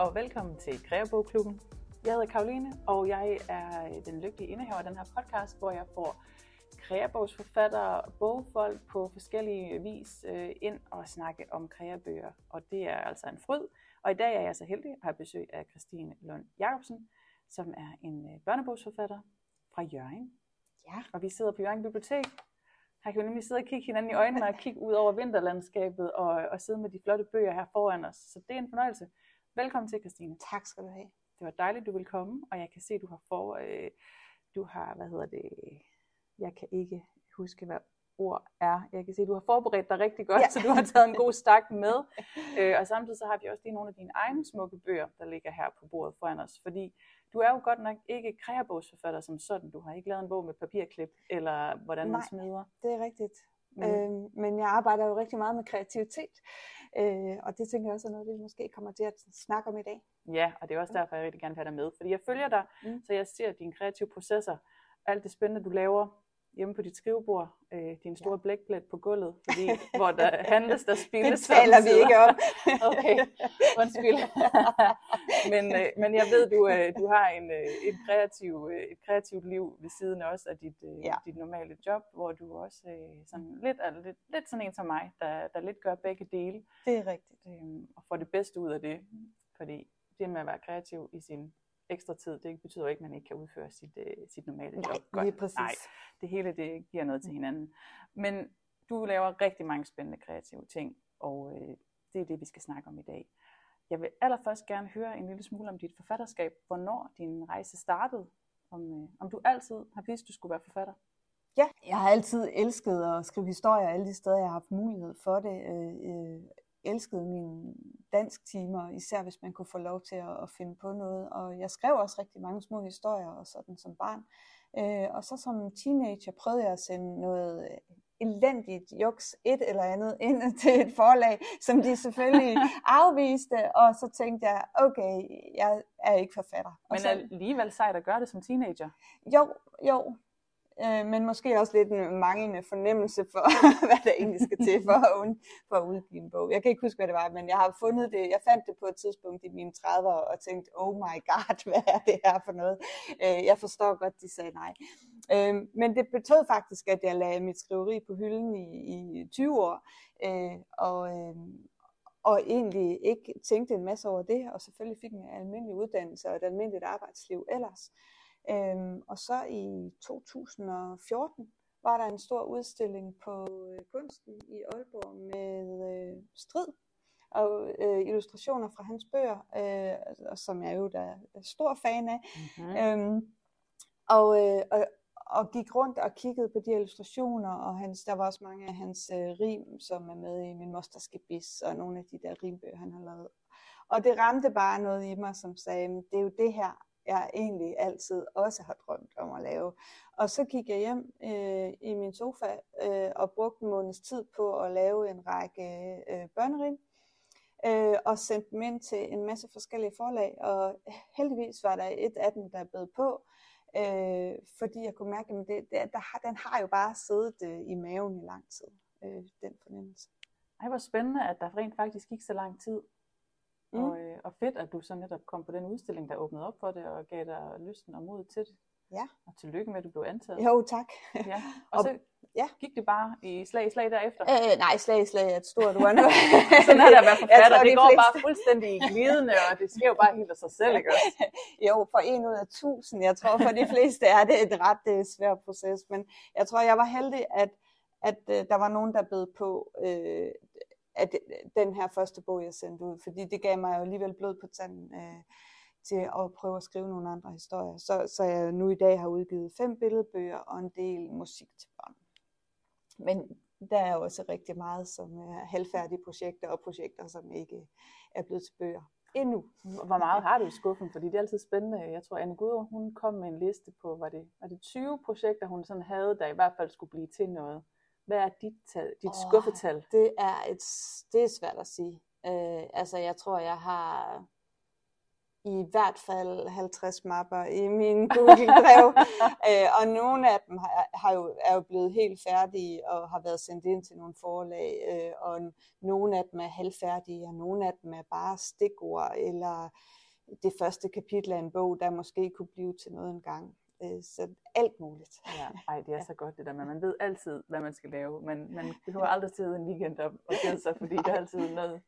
og velkommen til Kreabogklubben. Jeg hedder Karoline, og jeg er den lykkelige indehaver af den her podcast, hvor jeg får kreabogsforfattere og bogfolk på forskellige vis øh, ind og snakke om kreabøger. Og det er altså en fryd. Og i dag er jeg så heldig at have besøg af Christine Lund Jacobsen, som er en øh, børnebogsforfatter fra Jørgen. Ja. Og vi sidder på Jørgen Bibliotek. Her kan vi nemlig sidde og kigge hinanden i øjnene og kigge ud over vinterlandskabet og, og sidde med de flotte bøger her foran os. Så det er en fornøjelse. Velkommen til, Christine. Tak skal du have. Det var dejligt, du ville komme, og jeg kan se, du har for, øh, du har, hvad hedder det, jeg kan ikke huske, hvad ord er. Jeg kan se, at du har forberedt dig rigtig godt, ja. så du har taget en god stak med. Øh, og samtidig så har vi også lige nogle af dine egne smukke bøger, der ligger her på bordet foran os. Fordi du er jo godt nok ikke kreabogsforfatter som sådan. Du har ikke lavet en bog med papirklip, eller hvordan man Nej. smider. Det er rigtigt. Mm. Øhm, men jeg arbejder jo rigtig meget med kreativitet, øh, og det tænker jeg også er noget, vi måske kommer til at snakke om i dag. Ja, og det er også derfor, jeg rigtig gerne vil have dig med. Fordi jeg følger dig, Mm. så jeg ser dine kreative processer, alt det spændende, du laver hjemme på dit skrivebord, øh, din store ja. blækplet på gulvet, fordi, hvor der handles, der Det spilles. taler vi ikke om. Okay, undskyld. men, øh, men jeg ved, du, øh, du har en, øh, et, kreativ, øh, et kreativt liv ved siden også af dit, øh, Ja. dit normale job, hvor du også øh, sådan lidt, er lidt, lidt sådan en som mig, der, der lidt gør begge dele Det er rigtigt. øh, og får det bedste ud af det. Fordi det med at være kreativ i sin ekstra tid, det betyder jo ikke, at man ikke kan udføre sit, øh, sit normale job Nej, godt. lige præcis. Nej, det hele det giver noget til hinanden. Men du laver rigtig mange spændende kreative ting, og øh, det er det, vi skal snakke om i dag. Jeg vil allerførst gerne høre en lille smule om dit forfatterskab. Hvornår din rejse startede? Om, øh, om du altid har vidst, du skulle være forfatter? Ja, jeg har altid elsket at skrive historier alle de steder, jeg har haft mulighed for det. Øh, øh, elskede mine dansk timer, især hvis man kunne få lov til at, at finde på noget. Og jeg skrev også rigtig mange små historier og sådan som barn. Øh, og så som teenager prøvede jeg at sende noget elendigt juks, et eller andet, ind til et forlag, som de selvfølgelig afviste. Og så tænkte jeg, okay, jeg er ikke forfatter. Og Men så, alligevel sejt at gøre det som teenager. jo, jo. Øh, men måske også lidt en manglende fornemmelse for, hvad der egentlig skal til for at, un- for at udgive en bog. Jeg kan ikke huske, hvad det var, men jeg har fundet det. Jeg fandt det på et tidspunkt i mine 30'ere og tænkte, oh my god, hvad er det her for noget? Øh, jeg forstår godt, de sagde nej. Øh, men det betød faktisk, at jeg lagde mit skriveri på hylden i, i 20 år. Øh, og, øh, og egentlig ikke tænkte en masse over det, og selvfølgelig fik en almindelig uddannelse og et almindeligt arbejdsliv ellers. Øhm, og så i 2014 var der en stor udstilling på øh, Kunsten i Aalborg med øh, strid og øh, illustrationer fra hans bøger, øh, og som jeg jo der er stor fan af. Mm-hmm. Øhm, og, øh, og, og gik rundt og kiggede på de illustrationer, og hans, der var også mange af hans øh, rim, som er med i Min Mosters Gebis, og nogle af de der rimbøger, han har lavet. Og det ramte bare noget i mig, som sagde, "Men det er jo det her, jeg egentlig altid også har drømt om at lave. Og så gik jeg hjem øh, i min sofa øh, og brugte en måneds tid på at lave en række øh, børnerim, øh, og sendte dem ind til en masse forskellige forlag, og heldigvis var der et af dem, der blev på, øh, fordi jeg kunne mærke, at det, det, der har, den har jo bare siddet øh, i maven i lang tid, øh, den fornemmelse. Ej, hvor spændende, at der rent faktisk gik så lang tid. Mm. Og, øh, og fedt, at du så netop kom på den udstilling, der åbnede op for det, og gav dig lysten og mod til det. Ja. Og tillykke med, at du blev antaget. Jo, tak. Ja. Og, Og- så ja. gik det bare i slag i slag derefter. Øh, nej, slag i slag er et stort ord nu. Sådan er det at være forfatter. tror, Det de går fleste- bare fuldstændig i glidende, og det sker jo bare helt af sig selv, ikke også? Jo, for en ud af tusind. Jeg tror, for de fleste er det et ret øh, svært proces. Men jeg tror, jeg var heldig, at, at øh, der var nogen, der bød på øh, at øh, den her første bog, jeg sendte ud. Fordi det gav mig jo alligevel blod på tanden øh, til at prøve at skrive nogle andre historier. Så, så jeg nu i dag har udgivet fem billedbøger og en del musik til børn. Men der er jo også rigtig meget, som er halvfærdige projekter og projekter, som ikke er blevet til bøger endnu. Hvor meget har du i skuffen? Fordi det er altid spændende. Jeg tror, Anne Gudrun, hun kom med en liste på, var det, var det 20 projekter, hun sådan havde, der i hvert fald skulle blive til noget. Hvad er dit, tal, dit Åh, skuffetal? Det er, et, det er svært at sige. Øh, altså, jeg tror, jeg har i hvert fald 50 mapper i min Google-drev, øh, og nogle af dem har, har jo, er jo blevet helt færdige og har været sendt ind til nogle forlag, øh, og nogle af dem er halvfærdige, og nogle af dem er bare stikord, eller det første kapitel af en bog, der måske kunne blive til noget engang. Øh, så alt muligt. Ja, ej, det er så godt det der med, man ved altid, hvad man skal lave, men man behøver aldrig sidde en weekend op og kede sig, fordi der er altid noget,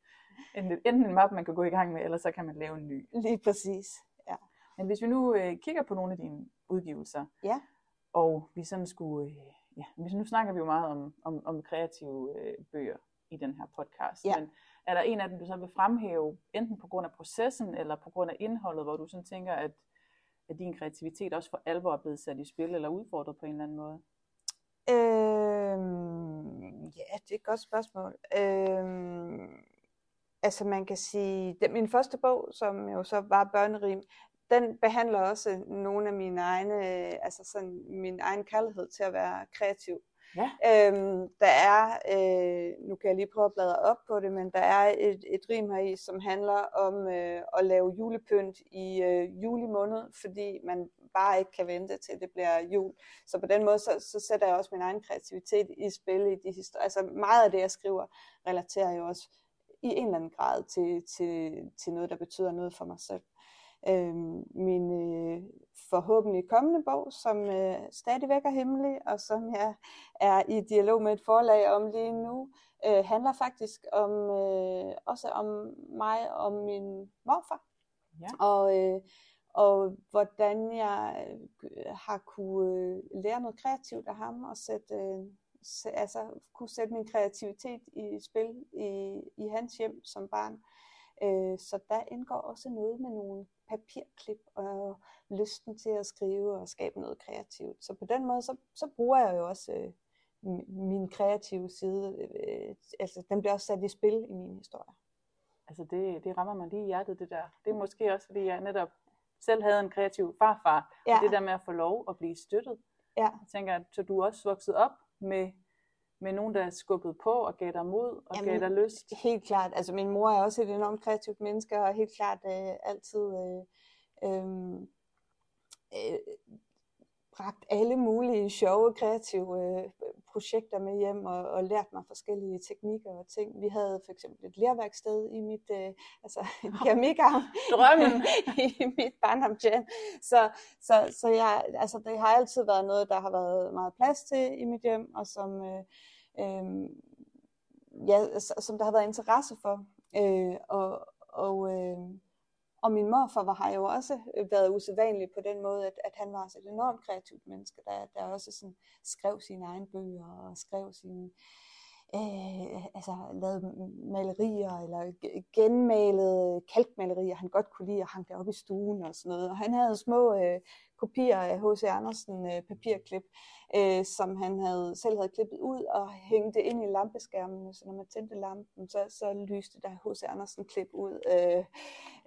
enten en mappe, man kan gå i gang med, eller så kan man lave en ny. Lige præcis, ja. Men hvis vi nu øh, kigger på nogle af dine udgivelser, ja. og vi sådan skulle, øh, ja, hvis nu snakker vi jo meget om, om, om kreative øh, bøger i den her podcast, ja. men er der en af dem, du så vil fremhæve, enten på grund af processen, eller på grund af indholdet, hvor du sådan tænker, at, at din kreativitet også for alvor er blevet sat i spil, eller udfordret på en eller anden måde? Øhm, ja, det er et godt spørgsmål. Øhm, altså man kan sige, den, min første bog, som jo så var børnerim, den behandler også nogle af mine egne, øh, altså sådan min egen kærlighed til at være kreativ. Ja. Øhm, der er, øh, nu kan jeg lige prøve at bladre op på det, men der er et, et rim her i, som handler om øh, at lave julepynt i øh, juli måned, fordi man bare ikke kan vente til det bliver jul. Så på den måde, så, så sætter jeg også min egen kreativitet i spil i de historier. Altså meget af det, jeg skriver, relaterer jo også i en eller anden grad til, til, til noget, der betyder noget for mig selv. Øhm, min øh, forhåbentlig kommende bog, som øh, stadigvæk er hemmelig, og som jeg er i dialog med et forlag om lige nu, øh, handler faktisk om øh, også om mig og min morfar. Ja. Og, øh, og hvordan jeg øh, har kunne øh, lære noget kreativt af ham og sætte, øh, altså, kunne sætte min kreativitet i spil i, i hans hjem som barn. Øh, så der indgår også noget med nogle papirklip og lysten til at skrive og skabe noget kreativt. Så på den måde, så, så bruger jeg jo også øh, min kreative side. Øh, altså, den bliver også sat i spil i min historie. Altså det, det rammer mig lige i hjertet, det der. Det er måske også, fordi jeg netop selv havde en kreativ farfar. Ja. Og det der med at få lov at blive støttet. Ja. Jeg tænker, at så du er også vokset op med med nogen, der skubbede på og gav dig mod og Jamen, gav dig lyst? Helt klart. Altså min mor er også et enormt kreativt menneske, og helt klart øh, altid øh, øh, øh, bragt alle mulige sjove, kreative øh, projekter med hjem og, og lært mig forskellige teknikker og ting. Vi havde for eksempel et lærværksted i mit, øh, altså en keramikarm Drømmen i mit barndomshjem. Så, så, så jeg, altså, det har altid været noget, der har været meget plads til i mit hjem, og som, øh, øh, ja, som der har været interesse for. Øh, og, og øh, og min morfar var, har jo også øh, været usædvanlig på den måde, at, at han var et enormt kreativt menneske, der, der også sådan skrev sine egne bøger og skrev sine, øh, altså lavede malerier eller genmalede kalkmalerier, han godt kunne lide at hang op i stuen og sådan noget. Og han havde små øh, kopier af H.C. Andersen øh, papirklip, øh, som han havde, selv havde klippet ud og hængte ind i lampeskærmen, så når man tændte lampen, så, så lyste der H.C. Andersen klip ud øh,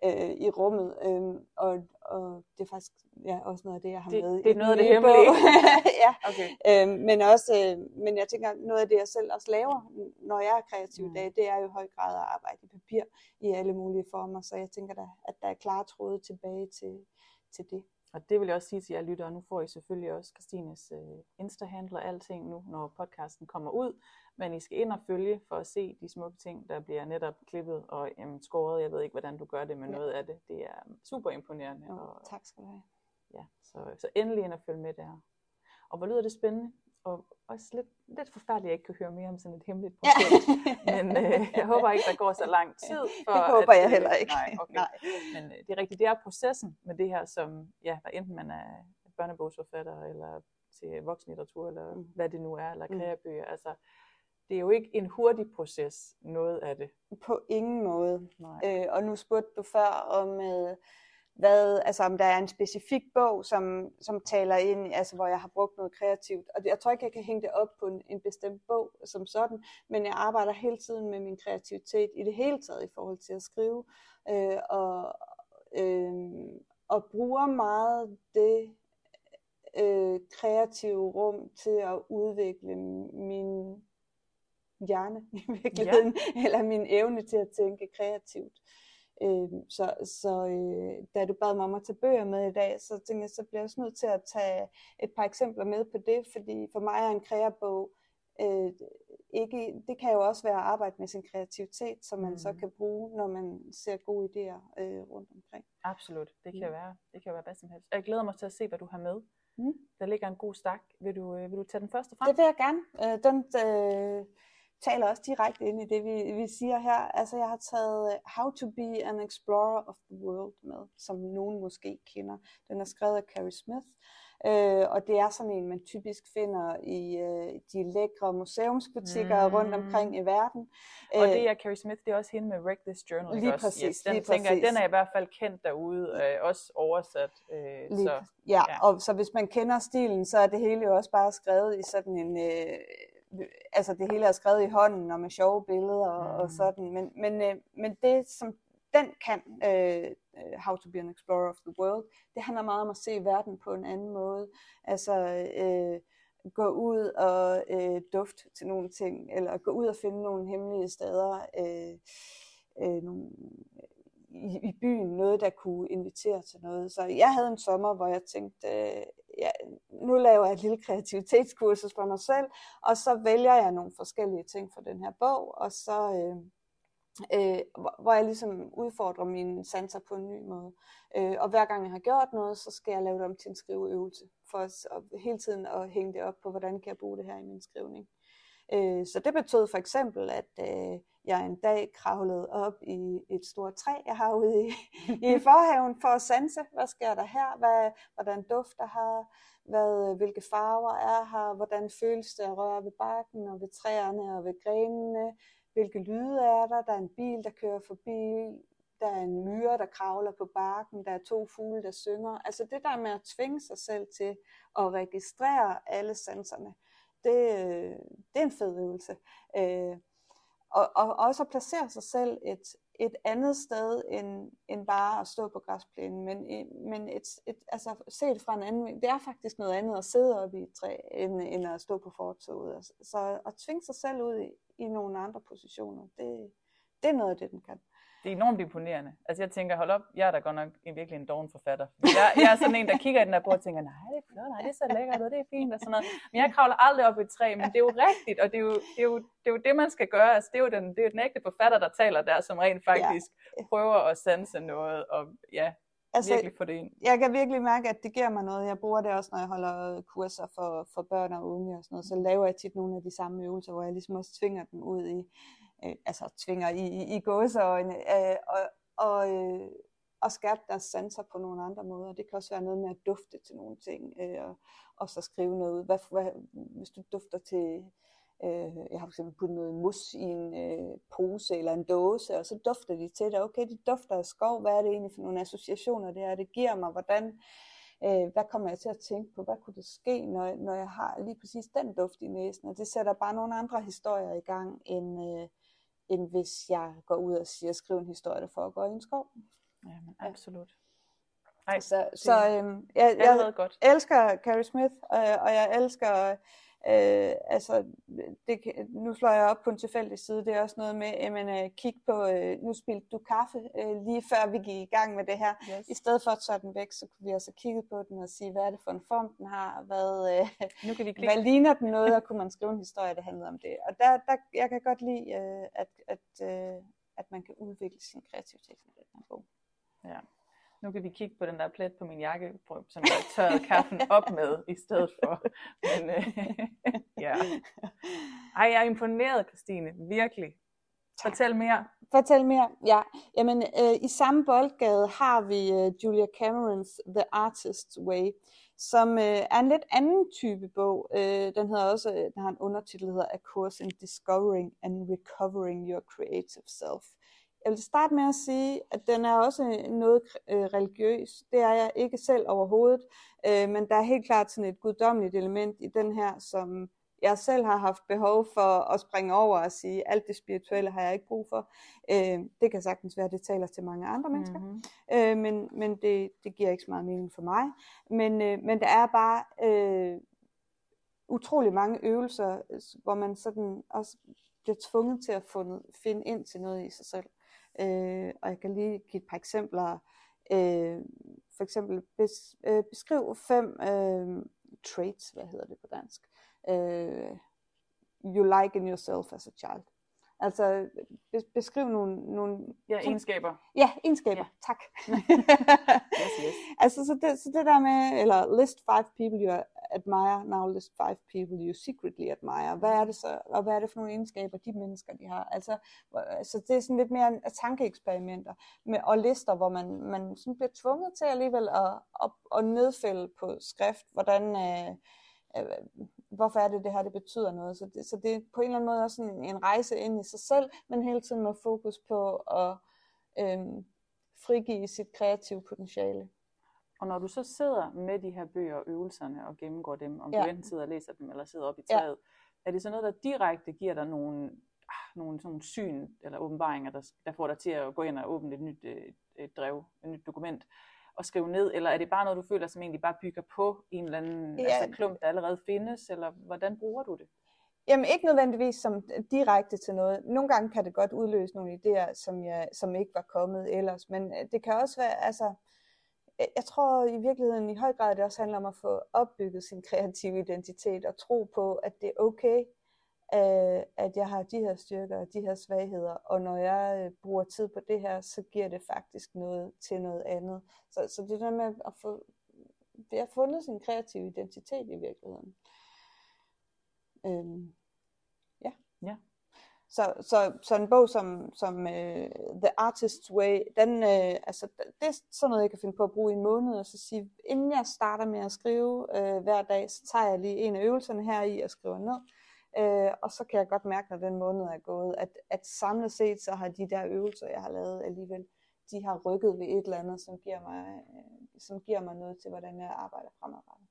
øh, i rummet. Øh, og, og det er faktisk ja, også noget af det, jeg har det, med Det er noget af det hemmelige. ja. Okay. Øh, men, også, øh, men jeg tænker, noget af det, jeg selv også laver, når jeg er kreativ i Mm. dag, det er jo i høj grad at arbejde i papir i alle mulige former. Så jeg tænker da, at der er klare tråde tilbage til, til det. Og det vil jeg også sige til jer lyttere, nu får I selvfølgelig også Christines øh, Insta-handle og alting nu, når podcasten kommer ud. Men I skal ind og følge for at se de smukke ting, der bliver netop klippet og jamen, skåret. Jeg ved ikke, hvordan du gør det med Ja. noget af det. Det er super imponerende. Jo, Og, tak skal du have. ja, så, så endelig ind og følge med der. Og hvor lyder det spændende. Og også lidt, lidt forfærdeligt, at jeg ikke kan høre mere om sådan et hemmeligt projekt. Men øh, jeg håber ikke, der går så lang tid. For, det håber at, jeg heller ikke. Nej, okay. Nej. Men øh, det er rigtigt, det er processen med det her, som, ja, hvad enten man er børnebogsforfatter, eller til voksenlitteratur, eller Mm. mm. hvad det nu er, eller Mm. kreabøger. Altså, det er jo ikke en hurtig proces, noget af det. På ingen måde. Nej. Øh, og nu spurgte du før om, øh, hvad, altså om der er en specifik bog, som, som taler ind, altså hvor jeg har brugt noget kreativt. Og jeg tror ikke, jeg kan hænge det op på en, en bestemt bog som sådan, men jeg arbejder hele tiden med min kreativitet i det hele taget i forhold til at skrive. Øh, og, øh, og bruger meget det øh, kreative rum til at udvikle min hjerne i virkeligheden, ja. eller min evne til at tænke kreativt. Øh, så så øh, da du bad mig om at tage bøger med i dag, så tænkte jeg, så bliver jeg også nødt til at tage et par eksempler med på det, fordi for mig er en kreabog øh, ikke, det kan jo også være at arbejde med sin kreativitet, som man mm. så kan bruge, når man ser gode idéer øh, rundt omkring. Absolut, det kan, mm. være, det kan være hvad som helst. Jeg glæder mig til at se, hvad du har med. Mm. Der ligger en god stak. Vil du, øh, vil du tage den første frem? Det vil jeg gerne. Øh, den øh, taler også direkte ind i det, vi, vi siger her. Altså, jeg har taget øh, How to be an Explorer of the World med, som nogen måske kender. Den er skrevet af Carrie Smith. Øh, og det er sådan en, man typisk finder i øh, de lækre museumsbutikker mm. rundt omkring i verden. Og det er Carrie Smith, det er også hende med Wreck This Journal. Lige præcis. Yes, den, lige tænker, præcis. den er i hvert fald kendt derude, øh, også oversat. Øh, lige, så, ja, ja, og så hvis man kender stilen, så er det hele jo også bare skrevet i sådan en... Øh, altså det hele er skrevet i hånden og med sjove billeder og, mm. og sådan, men, men, øh, men det som den kan, øh, How to be an Explorer of the World, det handler meget om at se verden på en anden måde. Altså øh, gå ud og øh, dufte til nogle ting, eller gå ud og finde nogle hemmelige steder øh, øh, nogle, i, i byen, noget der kunne invitere til noget. Så jeg havde en sommer, hvor jeg tænkte, øh, ja, nu laver jeg et lille kreativitetskursus for mig selv, og så vælger jeg nogle forskellige ting for den her bog, og så... Øh, øh, hvor jeg ligesom udfordrer mine sanser på en ny måde. Øh, og hver gang jeg har gjort noget, så skal jeg lave det om til en skriveøvelse, for at, og hele tiden at hænge det op på, hvordan kan jeg bruge det her i min skrivning. Øh, så det betød for eksempel, at øh, jeg en dag kravlede op i et stort træ, jeg har ude i, i forhaven, for at sanse, hvad sker der her, hvad, hvordan dufter her, hvad, hvilke farver er her, hvordan føles det at røre ved bakken og ved træerne og ved grenene, hvilke lyde er der, der er en bil, der kører forbi, der er en myre, der kravler på barken, der er to fugle, der synger. Altså det der med at tvinge sig selv til at registrere alle sanserne, det, det er en fed øvelse. Øh, og, og også at placere sig selv et, et andet sted end, end bare at stå på græsplænen, men, men et, et, altså set fra en anden det er faktisk noget andet at sidde oppe i et træ, end, end at stå på fortoget. Altså, så at tvinge sig selv ud i, i nogle andre positioner, det, det er noget af det, den kan det er enormt imponerende. Altså jeg tænker, hold op, jeg er da godt nok virkelig en doven forfatter. Jeg, jeg er sådan en, der kigger i den der bord og tænker, nej, det er flot, nej, det er så lækkert, og det er fint og sådan noget. Men jeg kravler aldrig op i et træ, men det er jo rigtigt, og det er jo det, er jo, det, er jo det man skal gøre. Altså, det er jo den, det er jo den ægte forfatter, der taler der, som rent faktisk ja. prøver at sanse noget, og ja, altså, virkelig få det ind. Jeg kan virkelig mærke, at det giver mig noget. Jeg bruger det også, når jeg holder kurser for, for børn og unge og sådan noget. Så laver jeg tit nogle af de samme øvelser, hvor jeg ligesom også tvinger dem ud i, øh, altså tvinger i, i, i gåseøjne, øh, og, og, øh, og skærpe deres sanser på nogle andre måder. Det kan også være noget med at dufte til nogle ting, øh, og, og så skrive noget. Hvad, hvad, hvis du dufter til, øh, jeg har fx puttet noget mus i en øh, pose eller en dåse, og så dufter de til det. Okay, de dufter af skov. Hvad er det egentlig for nogle associationer, det er? Det giver mig, hvordan øh, hvad kommer jeg til at tænke på, hvad kunne det ske, når, når jeg har lige præcis den duft i næsen, og det sætter bare nogle andre historier i gang, end, øh, end hvis jeg går ud og siger, skriv en historie, der foregår i en skov. Ja, men absolut. Ej, så, så øhm, jeg, jeg, jeg elsker Carrie Smith, øh, og jeg elsker Øh, altså, det, nu slår jeg op på en tilfældig side, det er også noget med, at man kig på, øh, nu spilte du kaffe øh, lige før vi gik i gang med det her. Yes. I stedet for at tage den væk, så kunne vi også kigge på den og sige, hvad er det for en form den har, hvad, øh, nu kan vi hvad ligner den noget, og kunne man skrive en historie, der handler om det. Og der, der jeg kan godt lide, øh, at, at, øh, at man kan udvikle sin kreativitet med den her bog. Ja nu kan vi kigge på den der plet på min jakke, som jeg tørret kaffen op med i stedet for. Men, øh, ja. Ej, jeg er imponeret, Christine. Virkelig. Fortæl mere. Fortæl mere, ja. Jamen, øh, i samme boldgade har vi øh, Julia Camerons The Artist's Way, som øh, er en lidt anden type bog. Øh, den hedder også, den har en undertitel, der hedder A Course in Discovering and Recovering Your Creative Self. Jeg vil starte med at sige, at den er også noget øh, religiøs. Det er jeg ikke selv overhovedet, øh, men der er helt klart sådan et guddommeligt element i den her, som jeg selv har haft behov for at springe over og sige, alt det spirituelle har jeg ikke brug for. Øh, det kan sagtens være, at det taler til mange andre mennesker, mm-hmm. øh, men, men det, det giver ikke så meget mening for mig. Men, øh, men der er bare øh, utrolig mange øvelser, hvor man sådan også bliver tvunget til at finde ind til noget i sig selv. Øh, og jeg kan lige give et par eksempler. Øh, for eksempel bes, øh, beskriv fem øh, traits, hvad hedder det på dansk, øh, you like in yourself as a child. Altså beskriv nogle... nogle ja, egenskaber. Ja, egenskaber. Ja. Tak. yes, yes. Altså så det, så det der med, eller list five people you admire, now list five people you secretly admire. Hvad er det så, og hvad er det for nogle egenskaber, de mennesker de har? Altså, så det er sådan lidt mere tankeeksperimenter med, og lister, hvor man, man sådan bliver tvunget til alligevel at, at, at nedfælde på skrift, hvordan... Øh, øh, hvorfor er det det her, det betyder noget. Så det, så det er på en eller anden måde også en, en rejse ind i sig selv, men hele tiden med fokus på at øh, frigive sit kreative potentiale. Og når du så sidder med de her bøger og øvelserne og gennemgår dem, om ja. du enten sidder og læser dem, eller sidder op i taget, ja. er det så noget, der direkte giver dig nogle, ah, nogle sådan syn eller åbenbaringer, der, der får dig til at gå ind og åbne et nyt et, et drev, et nyt dokument, at skrive ned, eller er det bare noget, du føler, som egentlig bare bygger på en eller anden ja. altså, klump, der allerede findes, eller hvordan bruger du det? Jamen ikke nødvendigvis som direkte til noget. Nogle gange kan det godt udløse nogle idéer, som, jeg, som ikke var kommet ellers, men øh, det kan også være, altså, jeg tror i virkeligheden i høj grad, det også handler om at få opbygget sin kreative identitet og tro på, at det er okay øh, at jeg har de her styrker og de her svagheder, og når jeg øh, bruger tid på det her, så giver det faktisk noget til noget andet. Så, så det der med at få, det har fundet sin kreative identitet i virkeligheden. Øhm, ja. ja. Så, så, så en bog som, som uh, The Artist's Way, den, uh, altså, det er sådan noget, jeg kan finde på at bruge i en måned, og så sige, inden jeg starter med at skrive uh, hver dag, så tager jeg lige en af øvelserne her i og skriver ned. Uh, og så kan jeg godt mærke, når den måned er gået, at, at samlet set, så har de der øvelser, jeg har lavet alligevel, de har rykket ved et eller andet, som giver mig, uh, som giver mig noget til, hvordan jeg arbejder fremadrettet.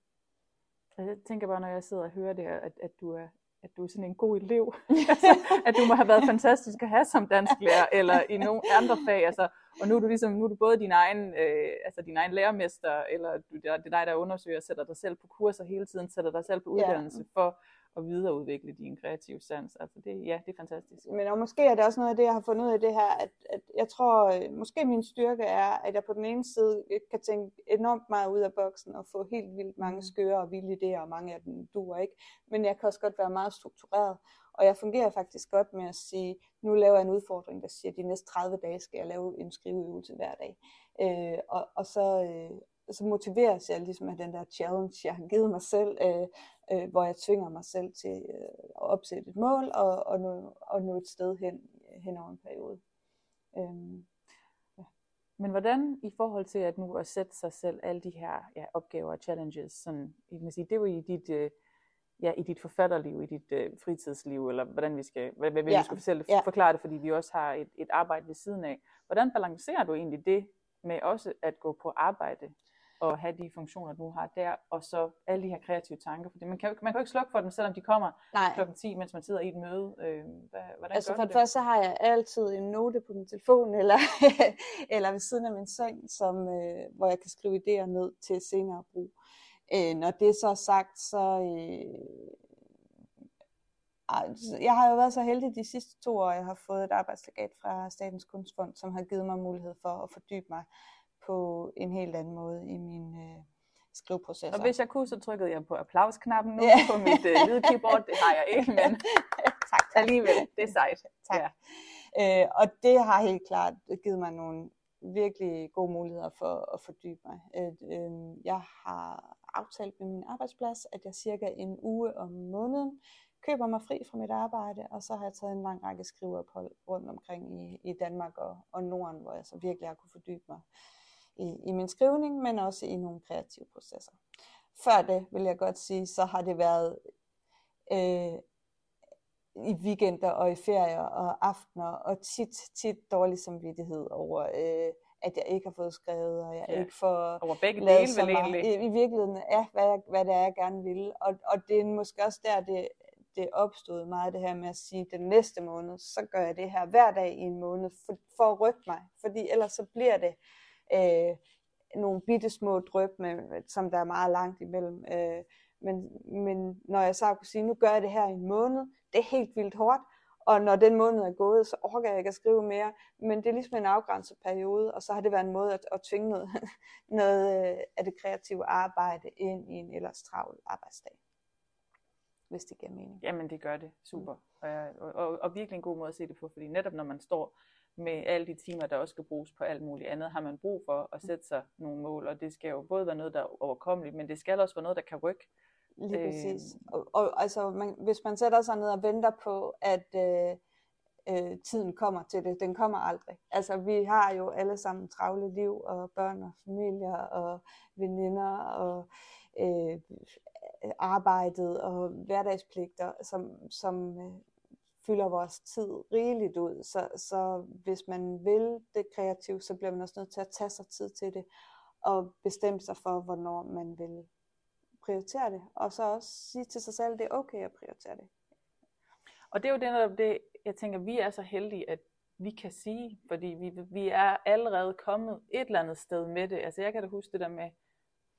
Jeg tænker bare, når jeg sidder og hører det, at, at du er at du er sådan en god elev. altså, at du må have været fantastisk at have som dansklærer, eller i nogle andre fag. Altså, og nu er du ligesom, nu er du både din egen, øh, altså din egen lærermester, eller du, det er dig, der undersøger, sætter dig selv på kurser hele tiden, sætter dig selv på uddannelse ja. for at videreudvikle din kreative sans. Altså det, ja, det er fantastisk. Men og måske er det også noget af det, jeg har fundet ud af det her, at, at jeg tror, øh, måske min styrke er, at jeg på den ene side kan tænke enormt meget ud af boksen og få helt vildt mange mm. skøre og vilde idéer, og mange af dem duer ikke. Men jeg kan også godt være meget struktureret. Og jeg fungerer faktisk godt med at sige, nu laver jeg en udfordring, der siger, at de næste 30 dage skal jeg lave en skriveøvelse hver dag. Øh, og, og så, øh, så motiveres jeg ligesom af den der challenge, jeg har givet mig selv, øh, øh, hvor jeg tvinger mig selv til øh, at opsætte et mål og, og, nå, og nå et sted hen, hen over en periode. Øhm, ja. Men hvordan i forhold til at nu at sætte sig selv alle de her ja, opgaver og challenges, sådan, I kan sige, det var i dit, øh, ja, i dit forfatterliv, i dit øh, fritidsliv, eller hvordan vi skal, hvad, hvad ja. vi skal fortælle, ja. forklare det, fordi vi også har et, et arbejde ved siden af. Hvordan balancerer du egentlig det med også at gå på arbejde at have de funktioner, du har der, og så alle de her kreative tanker. Fordi man kan, jo, man kan jo ikke slukke for dem, selvom de kommer klokken 10, mens man sidder i et møde. Øh, hvad, hvordan altså gør for det første, så har jeg altid en note på min telefon, eller, eller ved siden af min seng, som, øh, hvor jeg kan skrive idéer ned til senere brug. Øh, når det så er sagt, så... Øh, jeg har jo været så heldig de sidste to år, jeg har fået et arbejdslegat fra Statens Kunstfond, som har givet mig mulighed for at fordybe mig på en helt anden måde i min øh, skriveproces. Og hvis jeg kunne, så trykkede jeg på applausknappen nu ja. på mit øh, lydkeyboard. Det har jeg ikke, men tak, alligevel, det er sejt. Tak. Ja. Øh, og det har helt klart givet mig nogle virkelig gode muligheder for at fordybe mig. At, øh, jeg har aftalt med min arbejdsplads, at jeg cirka en uge om måneden køber mig fri fra mit arbejde, og så har jeg taget en lang række skriveophold rundt omkring i, i Danmark og, og Norden, hvor jeg så virkelig har kunne fordybe mig i, i min skrivning, men også i nogle kreative processer. Før det, vil jeg godt sige, så har det været øh, i weekender og i ferier og aftener, og tit, tit dårlig samvittighed over, øh, at jeg ikke har fået skrevet, og jeg ja. ikke får over begge dele vel egentlig. I, I virkeligheden, ja, hvad, jeg, hvad det er, jeg gerne vil. Og, og det er måske også der, det, det opstod meget det her med at sige, den næste måned, så gør jeg det her hver dag i en måned, for, for at rykke mig. Fordi ellers så bliver det øh, nogle bitte små drøb, med, som der er meget langt imellem. Øh, men, men når jeg så kunne sige, nu gør jeg det her i en måned, det er helt vildt hårdt, og når den måned er gået, så orker jeg ikke at skrive mere. Men det er ligesom en afgrænset periode, og så har det været en måde at, at tvinge noget, noget øh, af det kreative arbejde ind i en ellers travl arbejdsdag. Hvis det giver mening. Jamen det gør det, super. Og, og, og, og virkelig en god måde at se det på, fordi netop når man står med alle de timer, der også skal bruges på alt muligt andet, har man brug for at sætte sig nogle mål, og det skal jo både være noget, der er overkommeligt, men det skal også være noget, der kan rykke. Lige præcis. Øh, og, og altså, man, hvis man sætter sig ned og venter på, at øh, øh, tiden kommer til det, den kommer aldrig. Altså, vi har jo alle sammen travle liv, og børn og familier, og veninder, og øh, arbejdet, og hverdagspligter, som, som øh, fylder vores tid rigeligt ud. Så, så hvis man vil det kreativt, så bliver man også nødt til at tage sig tid til det, og bestemme sig for, hvornår man vil prioritere det, og så også sige til sig selv, at det er okay at prioritere det. Og det er jo det, der, det, jeg tænker, vi er så heldige, at vi kan sige, fordi vi, vi er allerede kommet et eller andet sted med det. Altså jeg kan da huske det der med,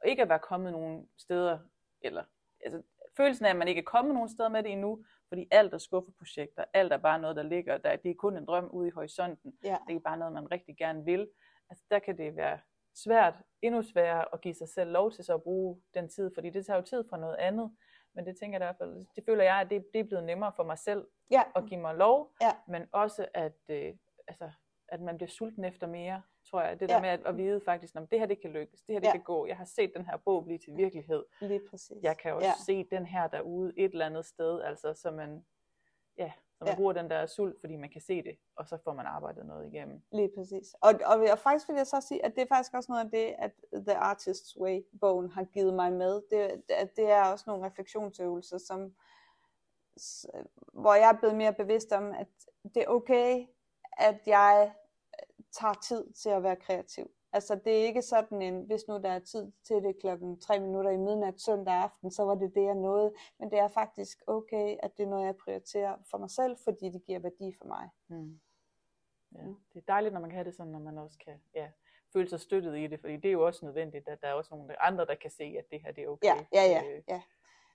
ikke at være kommet nogen steder, eller altså, følelsen af, at man ikke er kommet nogen steder med det endnu, fordi alt er skuffeprojekter, alt er bare noget, der ligger der. Det er kun en drøm ude i horisonten. Ja. Det er bare noget, man rigtig gerne vil. Altså der kan det være svært, endnu sværere at give sig selv lov til så at bruge den tid, fordi det tager jo tid fra noget andet. Men det tænker jeg i hvert fald, det føler jeg, at det, det er blevet nemmere for mig selv ja. at give mig lov, ja. men også at, øh, altså, at man bliver sulten efter mere, tror jeg. Det der ja. med at, at vide faktisk, at det her det kan lykkes, det her det ja. kan gå. Jeg har set den her bog blive til virkelighed. Lige præcis. Jeg kan også ja. se den her derude et eller andet sted, altså så man, ja, så man ja. bruger den der sult, fordi man kan se det, og så får man arbejdet noget igennem. Lige præcis. Og, og, og faktisk vil jeg så sige, at det er faktisk også noget af det, at The Artist's Way-bogen har givet mig med. Det, det, det er også nogle refleksionsøvelser, som, hvor jeg er blevet mere bevidst om, at det er okay, at jeg tager tid til at være kreativ. Altså det er ikke sådan en, hvis nu der er tid til det klokken 3 minutter i midnat søndag aften, så var det det, jeg nåede. Men det er faktisk okay, at det er noget, jeg prioriterer for mig selv, fordi det giver værdi for mig. Mm. Ja, det er dejligt, når man kan have det sådan, når man også kan ja, føle sig støttet i det, fordi det er jo også nødvendigt, at der er også nogle andre, der kan se, at det her det er okay. Ja, ja, ja. Øh, ja.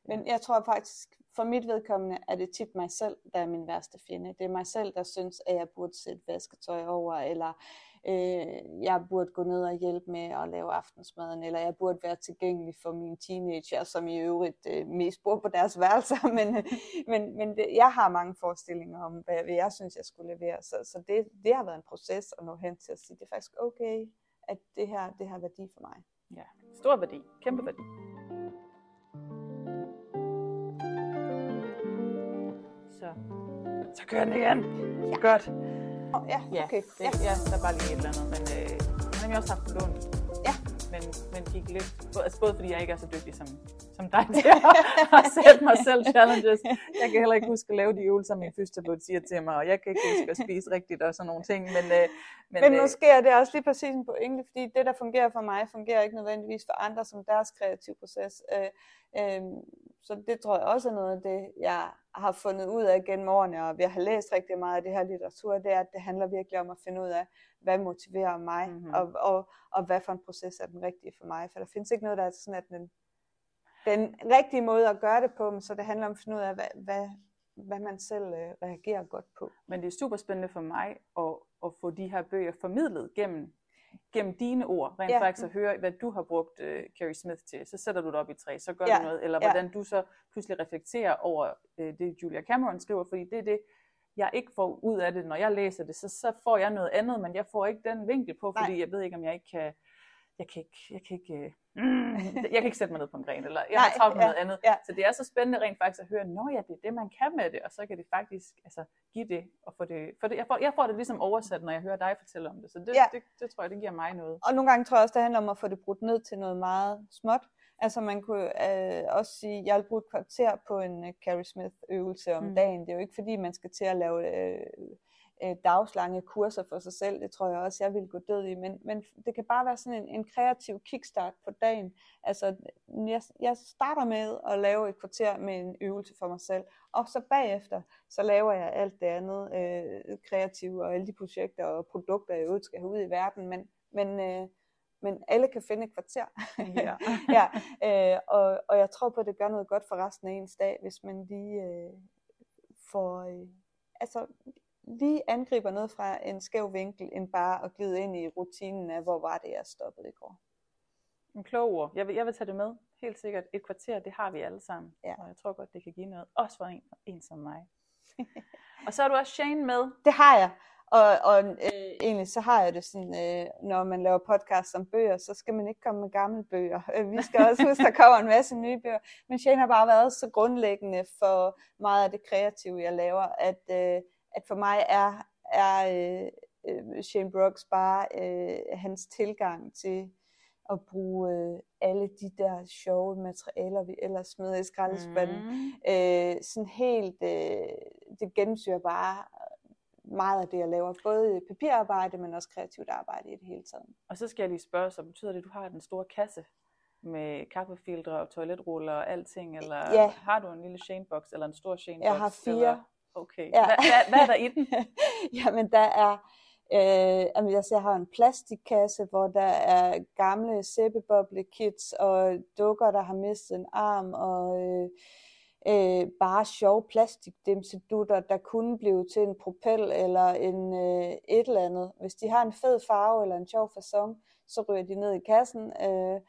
Men jeg tror faktisk, for mit vedkommende, er det tit mig selv, der er min værste fjende. Det er mig selv, der synes, at jeg burde sætte vasketøj over, eller øh, jeg burde gå ned og hjælpe med at lave aftensmaden, eller jeg burde være tilgængelig for mine teenager, som i øvrigt øh, mest bor på deres værelser, men, men, men det, jeg har mange forestillinger om, hvad, hvad jeg synes, jeg skulle levere, så, så det, det har været en proces at nå hen til at sige, det er faktisk okay, at det her det har værdi for mig. Ja, stor værdi, kæmpe værdi. Så, så kører den igen. Ja. Godt. Oh, ja, okay. Ja, det, ja. ja, der er bare lige et eller andet. Men øh, han har også haft på lån. Ja. Men, men gik lidt, altså både fordi jeg ikke er så dygtig som, som dig til at sætte mig selv challenges. Jeg kan heller ikke huske at lave de øvelser, min fysioterapeut siger til mig, og jeg kan ikke huske at spise rigtigt og sådan nogle ting. Men, øh, men, men øh, måske er det også lige præcis en pointe, fordi det, der fungerer for mig, fungerer ikke nødvendigvis for andre som deres kreative proces. Øh, øh, så det tror jeg også er noget af det, jeg har fundet ud af gennem årene, og vi har læst rigtig meget af det her litteratur, det er, at det handler virkelig om at finde ud af, hvad motiverer mig, mm-hmm. og, og, og hvad for en proces er den rigtige for mig. For der findes ikke noget, der er sådan, at den, den rigtige måde at gøre det på, men så det handler om at finde ud af, hvad, hvad, hvad man selv øh, reagerer godt på. Men det er super spændende for mig at, at få de her bøger formidlet gennem gennem dine ord, rent ja. faktisk at høre, hvad du har brugt uh, Carrie Smith til. Så sætter du det op i træ, så gør ja. du noget. Eller hvordan ja. du så pludselig reflekterer over uh, det, Julia Cameron skriver, fordi det er det, jeg ikke får ud af det, når jeg læser det. Så, så får jeg noget andet, men jeg får ikke den vinkel på, fordi Nej. jeg ved ikke, om jeg ikke kan jeg kan ikke, jeg kan ikke, øh, mm, jeg kan ikke sætte mig ned på en gren, eller jeg har travlt med ja, noget andet. Ja. Så det er så spændende rent faktisk at høre, nå ja, det er det, man kan med det, og så kan det faktisk altså, give det, og få det, for det jeg, får, jeg får det ligesom oversat, når jeg hører dig fortælle om det, så det, ja. det, det tror jeg, det giver mig noget. Og nogle gange tror jeg også, det handler om at få det brudt ned til noget meget småt. Altså man kunne øh, også sige, jeg vil bruge et kvarter på en uh, Carrie Smith øvelse om mm. dagen. Det er jo ikke fordi, man skal til at lave øh, øh, dagslange kurser for sig selv. Det tror jeg også, jeg vil gå død i. Men, men det kan bare være sådan en, en kreativ kickstart på dagen. Altså, jeg, jeg starter med at lave et kvarter med en øvelse for mig selv. Og så bagefter, så laver jeg alt det andet øh, kreative og alle de projekter og produkter, jeg øvrigt skal have ud i verden. Men, men øh, men alle kan finde et kvarter. ja. ja, øh, og, og jeg tror på, at det gør noget godt for resten af ens dag, hvis man lige øh, får, øh, altså, lige angriber noget fra en skæv vinkel, end bare at glide ind i rutinen af, hvor var det, jeg stoppede i går. En klog ord. Jeg vil, jeg vil tage det med. Helt sikkert. Et kvarter, det har vi alle sammen. Ja. Og jeg tror godt, det kan give noget. Også for en, en som mig. og så har du også Shane med. Det har jeg. Og, og øh, egentlig så har jeg det sådan, øh, når man laver podcast om bøger, så skal man ikke komme med gamle bøger. Øh, vi skal også huske, der kommer en masse nye bøger. Men Shane har bare været så grundlæggende for meget af det kreative, jeg laver, at, øh, at for mig er, er øh, øh, Shane Brooks bare øh, hans tilgang til at bruge øh, alle de der sjove materialer, vi ellers smider i skraldespanden. Mm. Øh, sådan helt, øh, det gennemsyrer bare meget af det, jeg laver. Både papirarbejde, men også kreativt arbejde i det hele taget. Og så skal jeg lige spørge, så betyder det, at du har den store kasse med kaffefiltre og toiletruller og alting, eller Ja. har du en lille Shane-box, eller en stor Shane-box? Jeg har fire. Eller? Okay. Ja. Hvad, hvad, hvad er der i den? Jamen, der er, øh, jamen, siger, jeg har en plastikkasse, hvor der er gamle sæbeboble-kits og dukker, der har mistet en arm, og øh, øh, bare sjove plastikdimsedutter, der kunne blive til en propel eller en øh, et eller andet. Hvis de har en fed farve eller en sjov fasong, så ryger de ned i kassen øh,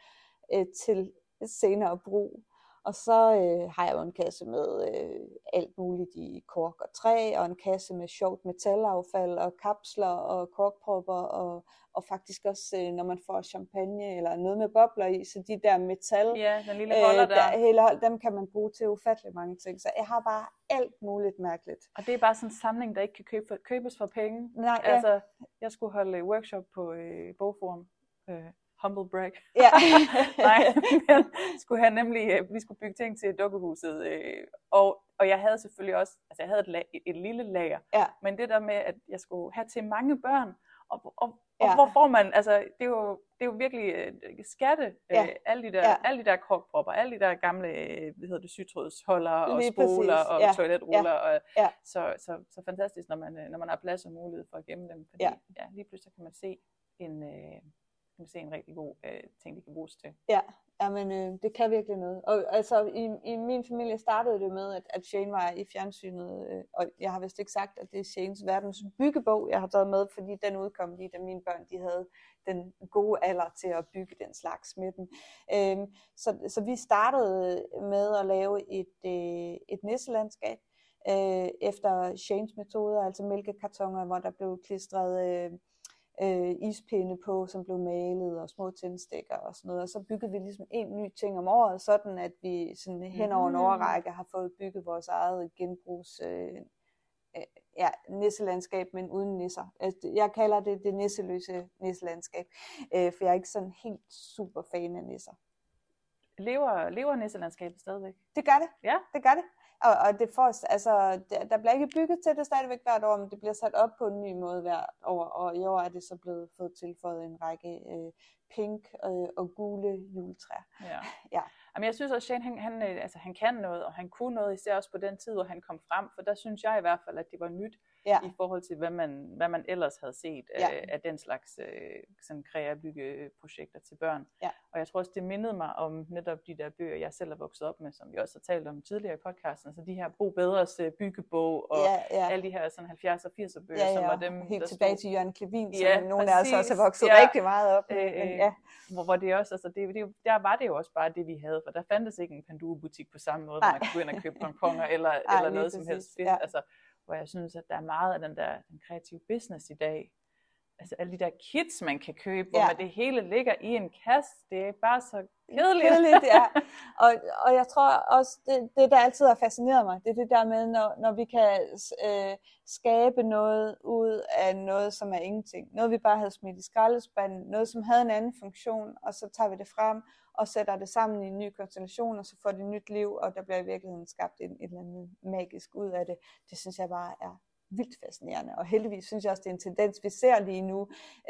øh, til senere brug. Og så øh, har jeg jo en kasse med øh, alt muligt i kork og træ, og en kasse med sjovt metalaffald og kapsler og korkpropper, og, og faktisk også, øh, når man får champagne eller noget med bobler i, så de der metal, Ja, den lille holder der. der, hele, dem kan man bruge til ufattelig mange ting. Så jeg har bare alt muligt mærkeligt. Og det er bare sådan en samling, der ikke kan købe for, købes for penge. Nej, ja. Altså, jeg skulle holde øh, workshop på øh, Bogforum. Øh, humble brag. ja. Nej, men skulle have nemlig, øh, vi skulle bygge ting til dukkehuset, øh, og, og jeg havde selvfølgelig også, altså jeg havde et, lag, et, et lille lager, Ja. men det der med, at jeg skulle have til mange børn, og, og, og Ja. hvor får man, altså det er jo, det er jo virkelig øh, skatte, øh, Ja. alle de der, Ja. alle de der korkpropper, alle de der gamle, øh, hvad hedder det, sytrådsholder og Lige spoler præcis. og Ja. toiletruller, og, Ja. Så, så, så fantastisk, når man, øh, når man har plads og mulighed for at gemme dem, fordi Ja. ja, lige pludselig kan man se en, øh, kan se en rigtig god øh, ting, de kan bruges til. Ja, Jamen, øh, det kan virkelig noget. Og altså, i, i min familie startede det med, at, at Shane var i fjernsynet, øh, og jeg har vist ikke sagt, at det er Shanes verdens byggebog, jeg har taget med, fordi den udkom lige, da mine børn de havde den gode alder til at bygge den slags med dem. Øh, så, så vi startede med at lave et, øh, et nisselandskab, øh, efter Shanes metoder, altså mælkekartoner, hvor der blev klistret øh, øh, ispinde på, som blev malet, og små tændstikker og sådan noget. Og så byggede vi ligesom en ny ting om året, sådan at vi sådan hen over en Mm. årrække har fået bygget vores eget genbrugs øh, øh, ja, nisselandskab, men uden nisser. Altså, Jeg kalder det det nisseløse nisselandskab, øh, for jeg er ikke sådan helt super fan af nisser. Lever, lever nisselandskabet stadigvæk? Det gør det. Ja. Det gør det. Og, og det får, altså, der, der bliver ikke bygget til det stadigvæk hvert år, men det bliver sat op på en ny måde hvert år. Og i år er det så blevet fået tilføjet en række øh, pink øh, og gule juletræer. Ja. Ja. Jamen, jeg synes også, Shane, han, han, øh, altså, han kan noget, og han kunne noget, især også på den tid, hvor han kom frem, for der synes jeg i hvert fald, at det var nyt Ja. i forhold til, hvad man, hvad man ellers havde set Ja. af, af den slags øh, sådan kreabyggeprojekter til børn. Ja. Og jeg tror også, det mindede mig om netop de der bøger, jeg selv er vokset op med, som vi også har talt om tidligere i podcasten, altså de her Bo Bedres øh, byggebog, og ja, ja. alle de her sådan 70'er og 80'er bøger, ja, som ja. var dem, Helt der tilbage stod- til Jørgen Klevin, som Ja, nogle af os også har vokset Ja. rigtig meget op med. Øh, Men ja, hvor, hvor det også, altså det, det, der var det jo også bare det, vi havde, for der fandtes ikke en Panduro-butik på samme måde, hvor man kunne gå ind og købe pongponger eller, Nej, eller noget som helst fedt. ja. Altså, hvor jeg synes, at der er meget af den der den kreative business i dag. Altså alle de der kits, man kan købe, hvor Ja. man det hele ligger i en kasse, det er bare så kedeligt. kedeligt, ja. Og, og jeg tror også, det, det der altid har fascineret mig, det er det der med, når, når vi kan øh, skabe noget ud af noget, som er ingenting. Noget, vi bare havde smidt i skraldespanden, noget, som havde en anden funktion, og så tager vi det frem og sætter det sammen i en ny konstellation, og så får det nyt liv, og der bliver i virkeligheden skabt en, et eller andet magisk ud af det. Det synes jeg bare er vildt fascinerende, og heldigvis synes jeg også, det er en tendens, vi ser lige nu,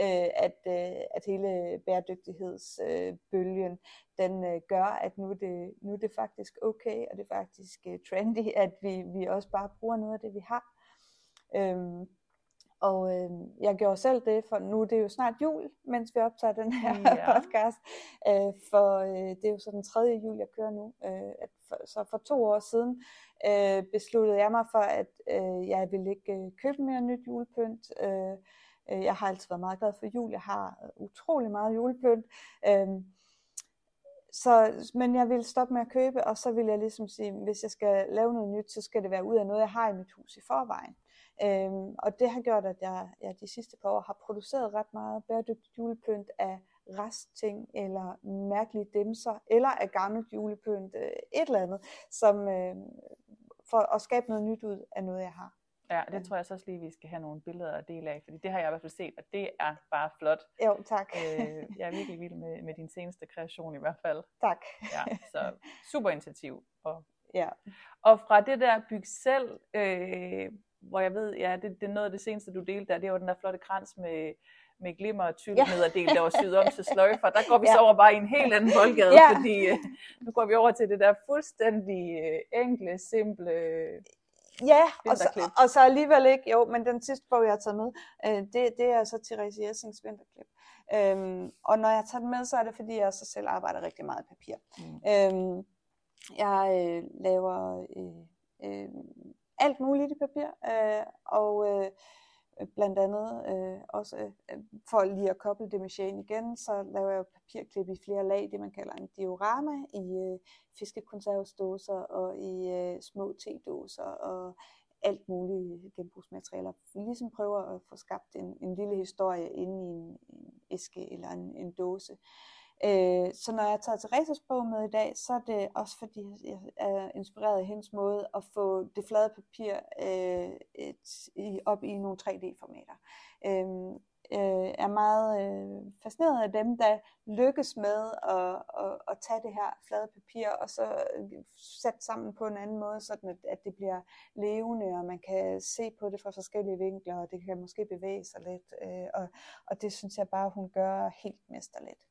øh, at, øh, at hele bæredygtighedsbølgen, den øh, gør, at nu er, det, nu er det faktisk okay, og det er faktisk øh, trendy, at vi, vi også bare bruger noget af det, vi har. Øhm, og øh, jeg gjorde selv det, for nu er det jo snart jul, mens vi optager den her Ja. podcast. Øh, for øh, det er jo så den tredje jul, jeg kører nu. Øh, at for, så for to år siden øh, besluttede jeg mig for, at øh, jeg ville ikke øh, købe mere nyt julepynt. Øh, øh, jeg har altid været meget glad for jul. Jeg har øh, utrolig meget julepynt. Øh, så, men jeg ville stoppe med at købe, og så ville jeg ligesom sige, hvis jeg skal lave noget nyt, så skal det være ud af noget, jeg har i mit hus i forvejen. Øhm, og det har gjort, at jeg, jeg de sidste par år har produceret ret meget bæredygtigt julepynt af restting, eller mærkelige dimser, eller af gammelt julepynt, øh, et eller andet, som, øh, for at skabe noget nyt ud af noget, jeg har. Ja, det tror jeg så også lige, vi skal have nogle billeder at dele af, fordi det har jeg i hvert fald set, og det er bare flot. Jo, tak. Øh, jeg er virkelig vild med, med din seneste kreation i hvert fald. tak. Ja, så super initiativ. Og, Ja. og fra det der byg selv, øh, hvor jeg ved, ja, det, det er noget af det seneste, du delte der, det var den der flotte krans med, med glimmer og tyld Ja. der var syet om til sløjfer. Der går vi Ja. så over bare i en helt anden boldgade, Ja. fordi øh, nu går vi over til det der fuldstændig øh, enkle, simple... Ja, og så, og så alligevel ikke, jo, men den sidste bog, jeg har taget med, øh, det, det er så Therese Jessings vinterklip. Øhm, og når jeg tager den med, så er det, fordi jeg så selv arbejder rigtig meget i papir. Mm. Øhm, jeg øh, laver øh, øh, alt muligt i papir, øh, og øh, blandt andet øh, også øh, for lige at koble det med Shane igen, så laver jeg papirklip i flere lag, det man kalder en diorama, i øh, fiskekonservesdåser og i øh, små tedåser og alt muligt genbrugsmaterialer. Ligesom prøver at få skabt en, en lille historie inde i en, en æske eller en, en dåse. Øh, Øh, så når jeg tager Theresas bog med i dag, så er det også fordi, jeg er inspireret af hendes måde at få det flade papir øh, et, i, op i nogle 3D-formater. Øh, øh, er meget øh, fascineret af dem, der lykkes med at, at, at tage det her flade papir og så øh, sætte sammen på en anden måde, sådan at, at det bliver levende, og man kan se på det fra forskellige vinkler, og det kan måske bevæge sig lidt. Øh, og, og det synes jeg bare, hun gør helt mesterligt.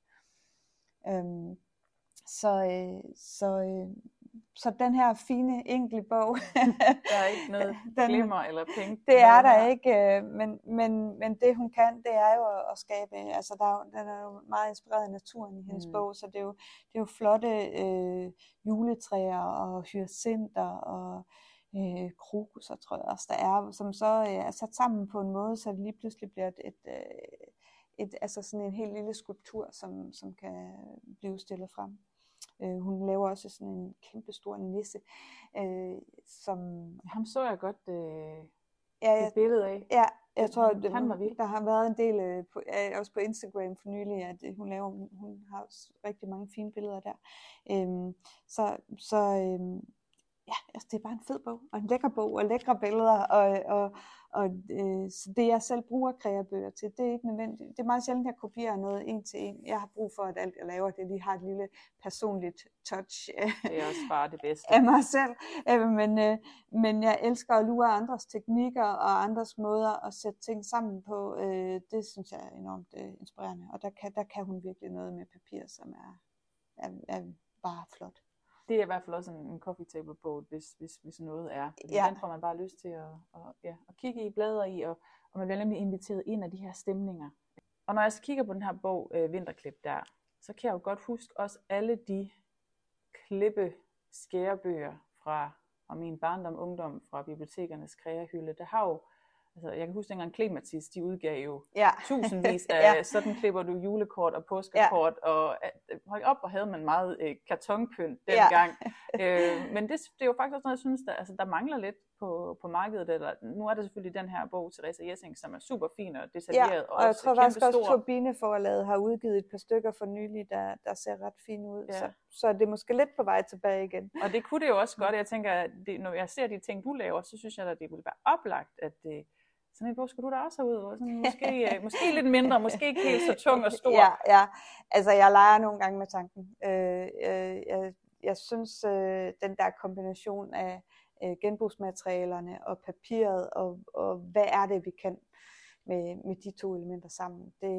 Øhm, så, øh, så, øh, så den her fine, enkle bog, Der er ikke noget Den- glimmer eller pink. det er der her. ikke, øh, men, men, men det hun kan, det er jo at, skabe, altså der, er den er jo meget inspireret af naturen i hendes Mm. bog, så det er jo, det er jo flotte øh, juletræer og hyacinter og øh, krokusser, tror jeg også, der er, som så øh, er sat sammen på en måde, så det lige pludselig bliver et, et, øh, et altså sådan en helt lille skulptur, som, som kan blive stillet frem. Øh, hun laver også sådan en kæmpe stor nisse, øh, som Ham så jeg godt øh, ja, jeg, et billede af. Ja, jeg tror, at han var vild. der har været en del, øh, på, øh, også på Instagram for nylig, at øh, hun laver, hun har også rigtig mange fine billeder der. Øhm, så så øhm, ja, altså, det er bare en fed bog, og en lækker bog, og lækre billeder, og, og, og øh, så det jeg selv bruger kreabøger til, det er ikke nødvendigt. Det er meget sjældent, at jeg kopierer noget en til en. Jeg har brug for, at alt jeg laver, det lige har et lille personligt touch Det er også bare det bedste. af mig selv. Øh, Men, øh, men jeg elsker at lure andres teknikker og andres måder at sætte ting sammen på. Øh, Det synes jeg er enormt øh, inspirerende. Og der kan, der kan hun virkelig noget med papir, som er, er, er bare flot. Det er i hvert fald også en, en coffee table bog, hvis, hvis, hvis noget er. Fordi Ja. Den får man bare lyst til at, at, ja, at kigge i, bladre i, og, og man bliver nemlig inviteret ind af de her stemninger. Og når jeg så kigger på den her bog, øh, Vinterklip der, så kan jeg jo godt huske også alle de klippe skærebøger fra, fra min barndom ungdom fra bibliotekernes kreahylde. Der har jo, altså jeg kan huske dengang Klematis, de udgav jo Ja. tusindvis af, Ja. ja. sådan klipper du julekort og påskekort, ja. og øh, hold op, hvor havde man meget øh, kartonpynt Ja. dengang. øh, men det, det er jo faktisk også noget, jeg synes, der, altså, der mangler lidt på, på markedet. Eller, nu er der selvfølgelig den her bog, Teresa Jessing, som er super fin og detaljeret, Ja, og, og jeg tror faktisk også, at Turbineforlaget har udgivet et par stykker for nylig, der, der ser ret fine ud. Ja. Så, så det er måske lidt på vej tilbage igen. Og det kunne det jo også godt. Jeg tænker, at det, når jeg ser de ting, du laver, så synes jeg, at det ville være oplagt, at det, sådan en bog skulle du da også have ud. Sådan, måske, øh, måske lidt mindre, måske ikke helt så tung og stor. Ja, ja. Altså, jeg leger nogle gange med tanken. Øh, øh, jeg, jeg synes, øh, den der kombination af øh, genbrugsmaterialerne og papiret, og, og hvad er det, vi kan med, med de to elementer sammen, det,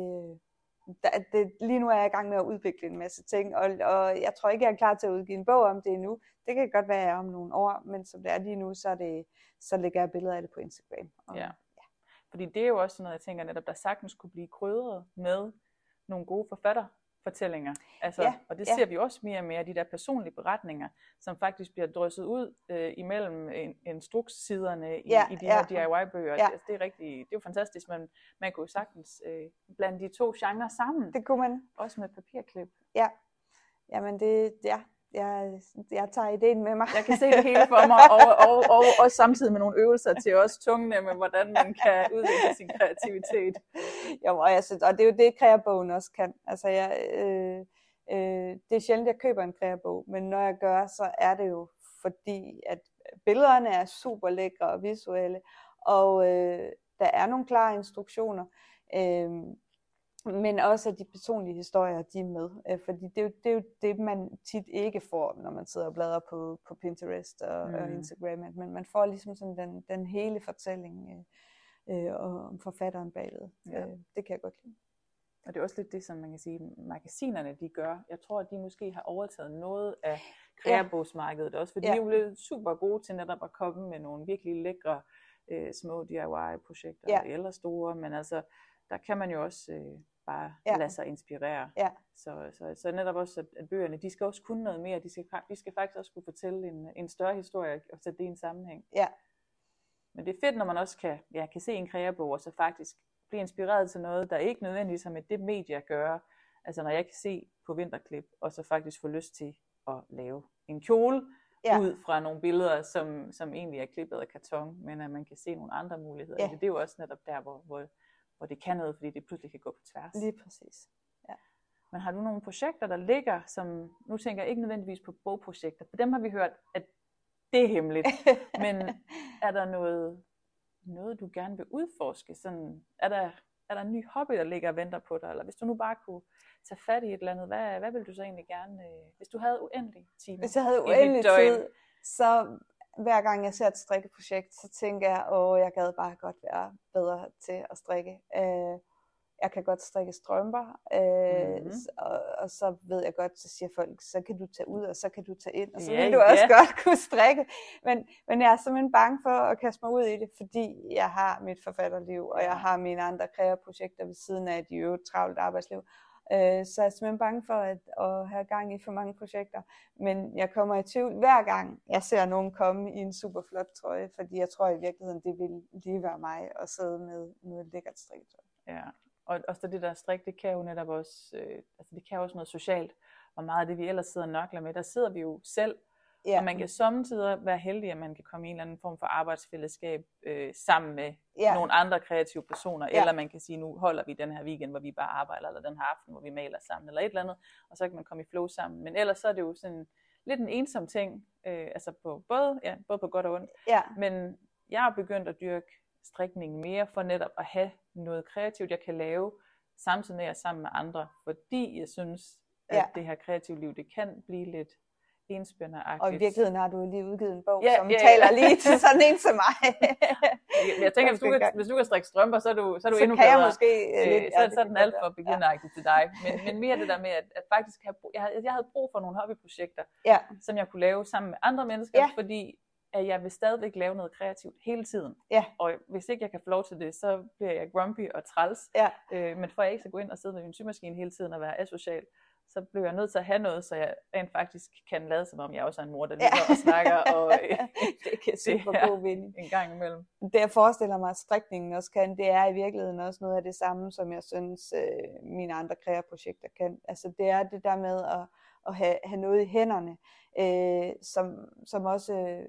der, det, lige nu er jeg i gang med at udvikle en masse ting, og, og jeg tror ikke, jeg er klar til at udgive en bog om det endnu. Det kan godt være, jeg er om nogle år, men som det er lige nu, så, er det, så lægger jeg billeder af det på Instagram. Og, Ja. Fordi det er jo også sådan noget, jeg tænker netop, der sagtens kunne blive krydret med nogle gode forfatterfortællinger. Altså, Ja, og det ja. ser vi også mere og mere, de der personlige beretninger, som faktisk bliver drysset ud øh, imellem en, instrukssiderne i, Ja, i de ja. her DIY-bøger. Ja. Det, det, er rigtig, det er jo fantastisk, men man kunne jo sagtens øh, blande de to genrer sammen, Det kunne man. også med papirklip. Jamen det, ja, jeg, jeg tager ideen med mig. Jeg kan se det hele for mig, og, og, og, og samtidig med nogle øvelser til os tungnemme, hvordan man kan udvikle sin kreativitet. Jo, og, jeg synes, og det er jo det, kreabogen også kan. Altså, jeg, øh, øh, det er sjældent, jeg køber en kreabog, men når jeg gør, så er det jo fordi, at billederne er super lækre og visuelle, og øh, der er nogle klare instruktioner, øh, men også at de personlige historier, de er med. Øh, fordi det er, jo, det er jo det, man tit ikke får, når man sidder og bladrer på, på Pinterest og, mm. og. Instagram, at man, man får ligesom sådan den, den hele fortælling øh, øh, og om forfatteren bagved. Ja. Øh, det kan jeg godt lide. Og det er også lidt det, som man kan sige, magasinerne de gør. Jeg tror, at de måske har overtaget noget af kreabogsmarkedet også, for de Ja. er jo blevet super gode til netop at komme med nogle virkelig lækre øh, små DIY-projekter, Ja. eller store, men altså, der kan man jo også øh, bare Ja. lade sig inspirere. Ja. Så, så, så netop også, at, at bøgerne, de skal også kunne noget mere, de skal, de skal faktisk også kunne fortælle en, en større historie og sætte det i en sammenhæng. Ja. Men det er fedt, når man også kan, ja, kan se en kreabog, og så faktisk blive inspireret til noget, der ikke nødvendigvis har med det medie at gøre. Altså når jeg kan se på vinterklip, og så faktisk få lyst til at lave en kjole, Ja. ud fra nogle billeder, som, som egentlig er klippet af karton, men at man kan se nogle andre muligheder. Ja. Ja. Det er jo også netop der, hvor, hvor, hvor det kan noget, fordi det pludselig kan gå på tværs. Lige præcis. Men har du nogle projekter, der ligger, som, nu tænker jeg ikke nødvendigvis på bogprojekter, for dem har vi hørt, at det er hemmeligt. Men er der noget, noget du gerne vil udforske? Sådan, er, der, er der en ny hobby, der ligger og venter på dig? Eller hvis du nu bare kunne tage fat i et eller andet, hvad, hvad vil du så egentlig gerne, øh, hvis du havde uendelig timer? Hvis jeg havde uendelig tid, så hver gang jeg ser et strikkeprojekt, så tænker jeg, åh, jeg gad bare godt være bedre til at strikke. Øh, jeg kan godt strikke strømper, øh, Mhm. s- og, og så ved jeg godt, så siger folk, så kan du tage ud, og så kan du tage ind, og så Ja, vil du også ja. godt kunne strikke. Men, men jeg er simpelthen bange for at kaste mig ud i det, fordi jeg har mit forfatterliv, og jeg har mine andre kreaprojekter ved siden af et i øvrigt travlt arbejdsliv. Øh, Så jeg er simpelthen bange for at, at have gang i for mange projekter. Men jeg kommer i tvivl hver gang, jeg ser nogen komme i en super flot trøje, fordi jeg tror i virkeligheden, det vil lige være mig at sidde med noget lækkert strikketøj. Ja, og også det der strik, det kan jo netop også, øh, altså det kan også noget socialt, og meget af det, vi ellers sidder og nokler med, der sidder vi jo selv, Ja, og man kan samtidig være heldig, at man kan komme i en eller anden form for arbejdsfællesskab øh, sammen med ja, nogle andre kreative personer, Ja. eller man kan sige, nu holder vi den her weekend, hvor vi bare arbejder, eller den her aften, hvor vi maler sammen, eller et eller andet, og så kan man komme i flow sammen. Men ellers så er det jo sådan lidt en ensom ting, øh, altså på både, ja, både på godt og ondt. ja, Men jeg har begyndt at dyrke strikning mere for netop at have noget kreativt, jeg kan lave, samtidig med at jeg er sammen med andre, fordi jeg synes, at Ja. det her kreative liv, det kan blive lidt enspændende og i virkeligheden har du lige udgivet en bog, Ja, som ja, ja. taler lige til sådan en som mig. Jeg, tænker, hvis du, kan, hvis du kan strikke strømper, så er du, så er du så endnu kan bedre. jeg måske øh, Øh, lidt, så, ja, så er den alt for være. beginneragtig til dig. Men, men mere det der med, at, at faktisk have, jeg, havde, jeg havde brug for nogle hobbyprojekter, Ja, som jeg kunne lave sammen med andre mennesker, Ja. fordi at jeg vil stadigvæk lave noget kreativt hele tiden. Ja. Og hvis ikke jeg kan få lov til det, så bliver jeg grumpy og træls. Ja. Øh, men for jeg ikke skal gå ind og sidde med min symaskine hele tiden og være asocial, så bliver jeg nødt til at have noget, så jeg rent faktisk kan lade som om, jeg også er en mor, der Ja. ligger og snakker og, øh, det kan super er- god mening. en gang imellem. Det jeg forestiller mig, at strikningen også kan, det er i virkeligheden også noget af det samme, som jeg synes, øh, mine andre kreaprojekter kan. Altså det er det der med at, at have, have noget i hænderne, øh, som, som også øh,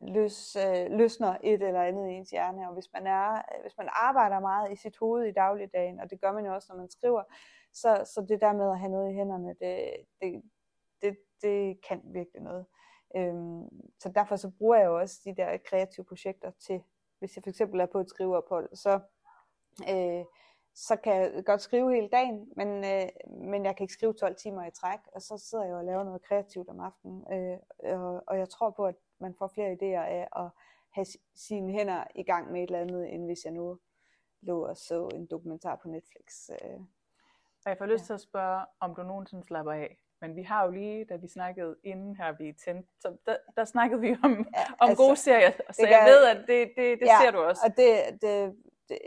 løs, øh, løsner et eller andet i ens hjerne. Og hvis man, er, hvis man arbejder meget i sit hoved i dagligdagen, og det gør man jo også, når man skriver, så, så det der med at have noget i hænderne, det, det, det, det kan virkelig noget. Øhm, så derfor så bruger jeg jo også de der kreative projekter til, hvis jeg for eksempel er på et skriveophold, så, øh, så kan jeg godt skrive hele dagen, men, øh, men jeg kan ikke skrive 12 timer i træk, og så sidder jeg og laver noget kreativt om aftenen. Øh, og, og jeg tror på, at man får flere idéer af at have sine hænder i gang med et eller andet, end hvis jeg nu lå og så en dokumentar på Netflix. Øh. Og jeg får lyst til at spørge, om du nogensinde slapper af. Men vi har jo lige, da vi snakkede inden her, vi tændte, så der, der snakkede vi om, Ja, om altså, gode serier. Så jeg gør- ved, at det, det, det Ja, ser du også. Og det, det, det,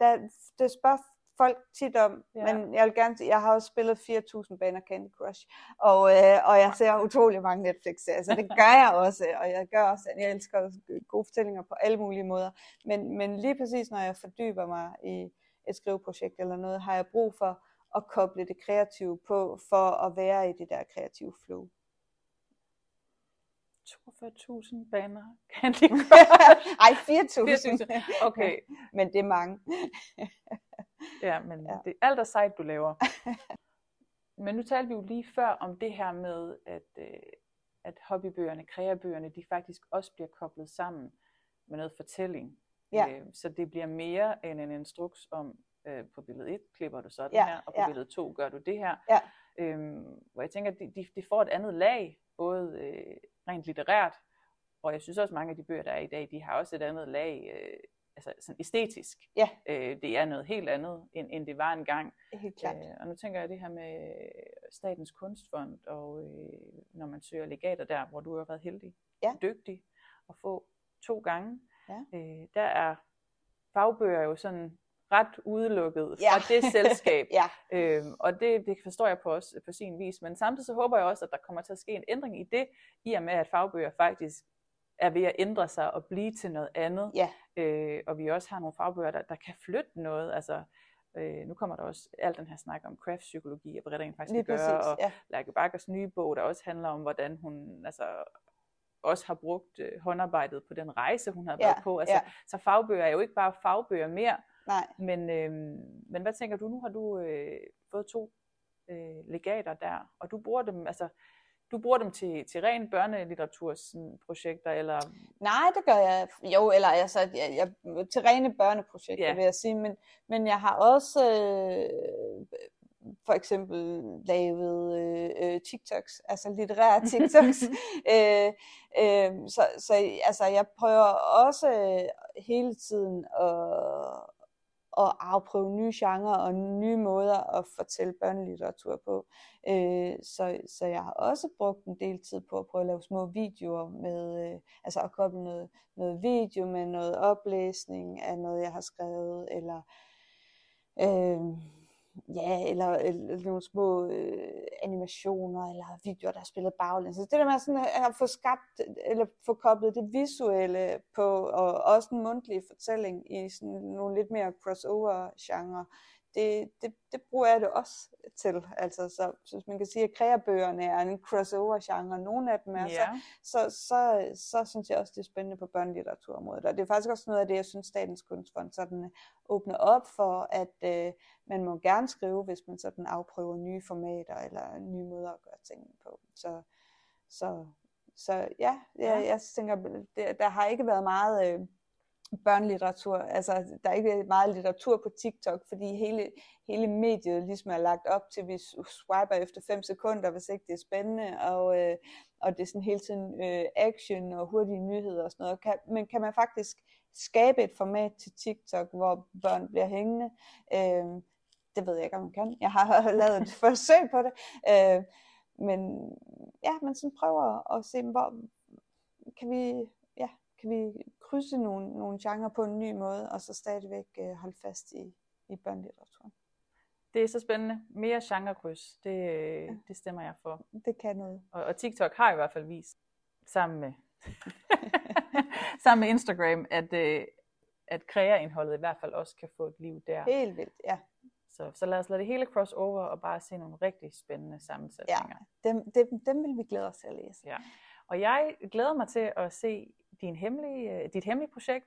der, det spørger folk tit om, Ja. ja. men jeg vil gerne sige, jeg har også spillet 4.000 baner Candy Crush, og, øh, og jeg ser utrolig mange Netflix-serier, så det gør jeg også, og jeg gør også, jeg elsker gode fortællinger på alle mulige måder, men, men lige præcis når jeg fordyber mig i et skriveprojekt eller noget, har jeg brug for at koble det kreative på, for at være i det der kreative flow. 42.000 baner. Candy Crush. Ej, 4.000. 4.000. Okay, Men det er mange. ja, men ja. Ja. det er alt er sejt, du laver. men nu talte vi jo lige før om det her med, at, øh, at hobbybøgerne, kreabøgerne, de faktisk også bliver koblet sammen med noget fortælling. Ja. Øh, så det bliver mere end en instruks om, øh, på billede 1 klipper du sådan Ja, her, og på ja. billede 2 gør du det her. Ja. Øhm, hvor jeg tænker, at de, de, de får et andet lag, både øh, rent litterært, og jeg synes også, mange af de bøger, der er i dag, de har også et andet lag, øh, altså sådan æstetisk. Ja. Øh, det er noget helt andet, end, end det var engang. Helt klart. Øh, og nu tænker jeg det her med Statens Kunstfond, og øh, når man søger legater der, hvor du har været heldig, Ja. dygtig at få to gange, Ja. øh, der er fagbøger jo sådan ret udelukket Ja. fra det selskab. Ja, Øhm, og det, det forstår jeg på, også, på sin vis. Men samtidig så håber jeg også, at der kommer til at ske en ændring i det, i og med at fagbøger faktisk er ved at ændre sig og blive til noget andet. Ja. Øh, og vi også har nogle fagbøger, der, der kan flytte noget. Altså, øh, nu kommer der også al den her snak om craft-psykologi, og hvad det rent faktisk lige kan gøre. præcis. Og Ja. Lærke Bakkers nye bog, der også handler om, hvordan hun altså, også har brugt øh, håndarbejdet på den rejse, hun har Ja, været på. Altså, ja. Så fagbøger er jo ikke bare fagbøger mere, Nej. men, øh, men hvad tænker du? Nu har du øh, fået to øh, legater der, og du bruger dem, altså, du bruger dem til, til ren børnelitteratursprojekter, eller Nej, det gør jeg. Jo, eller altså, jeg, jeg, til rene børneprojekter, ja. vil jeg sige. Men, men jeg har også øh, for eksempel lavet øh, øh, TikToks, altså litterære TikToks. øh, øh, så så altså, jeg prøver også øh, hele tiden at, at afprøve nye genrer og nye måder at fortælle børnelitteratur på. Øh, så, så jeg har også brugt en del tid på at prøve at lave små videoer med, øh, altså at koble noget, noget video med noget oplæsning af noget, jeg har skrevet, eller øh, ja, eller, eller nogle små øh, animationer, eller videoer, der er spillet baglæns. Så det der med sådan øh, at få skabt, eller få koblet det visuelle på, og også en mundtlige fortælling i sådan nogle lidt mere crossover-genre, det, det, det bruger jeg det også til. Altså, så, så man kan sige, at kreabøgerne er en crossover-genre, nogle af dem er, så, så, så, så synes jeg også, det er spændende på børnelitteraturområdet. Og det er faktisk også noget af det, jeg synes, Statens Kunstfond sådan øh, åbner op for, at øh, man må gerne skrive, hvis man sådan afprøver nye formater eller nye måder at gøre tingene på. Så, så, så ja, jeg, jeg tænker, det, der har ikke været meget... Øh, børnelitteratur, altså der er ikke meget litteratur på TikTok, fordi hele, hele mediet ligesom er lagt op til, at vi swiper efter 5 sekunder, hvis ikke det er spændende, og, øh, og det er sådan hele tiden øh, action og hurtige nyheder og sådan noget. Kan, men kan man faktisk skabe et format til TikTok, hvor børn bliver hængende? Øh, det ved jeg ikke, om man kan. Jeg har lavet et forsøg på det. Øh, men ja, man sådan prøver at se, hvor kan vi, kan vi krydse nogle, nogle genrer på en ny måde, og så stadigvæk øh, holde fast i, i børnelitteraturen. Det er så spændende. Mere genrekryds, det, øh, det stemmer jeg for. Det kan noget. Og, og TikTok har i hvert fald vist, sammen med, sammen med Instagram, at, øh, at kreaindholdet i hvert fald også kan få et liv der. Helt vildt, ja. Så, så lad os lade det hele cross over og bare se nogle rigtig spændende sammensætninger. Dem, dem, dem vil vi glæde os til at læse. Ja. Og jeg glæder mig til at se din hemmelige, øh, dit hemmelige projekt,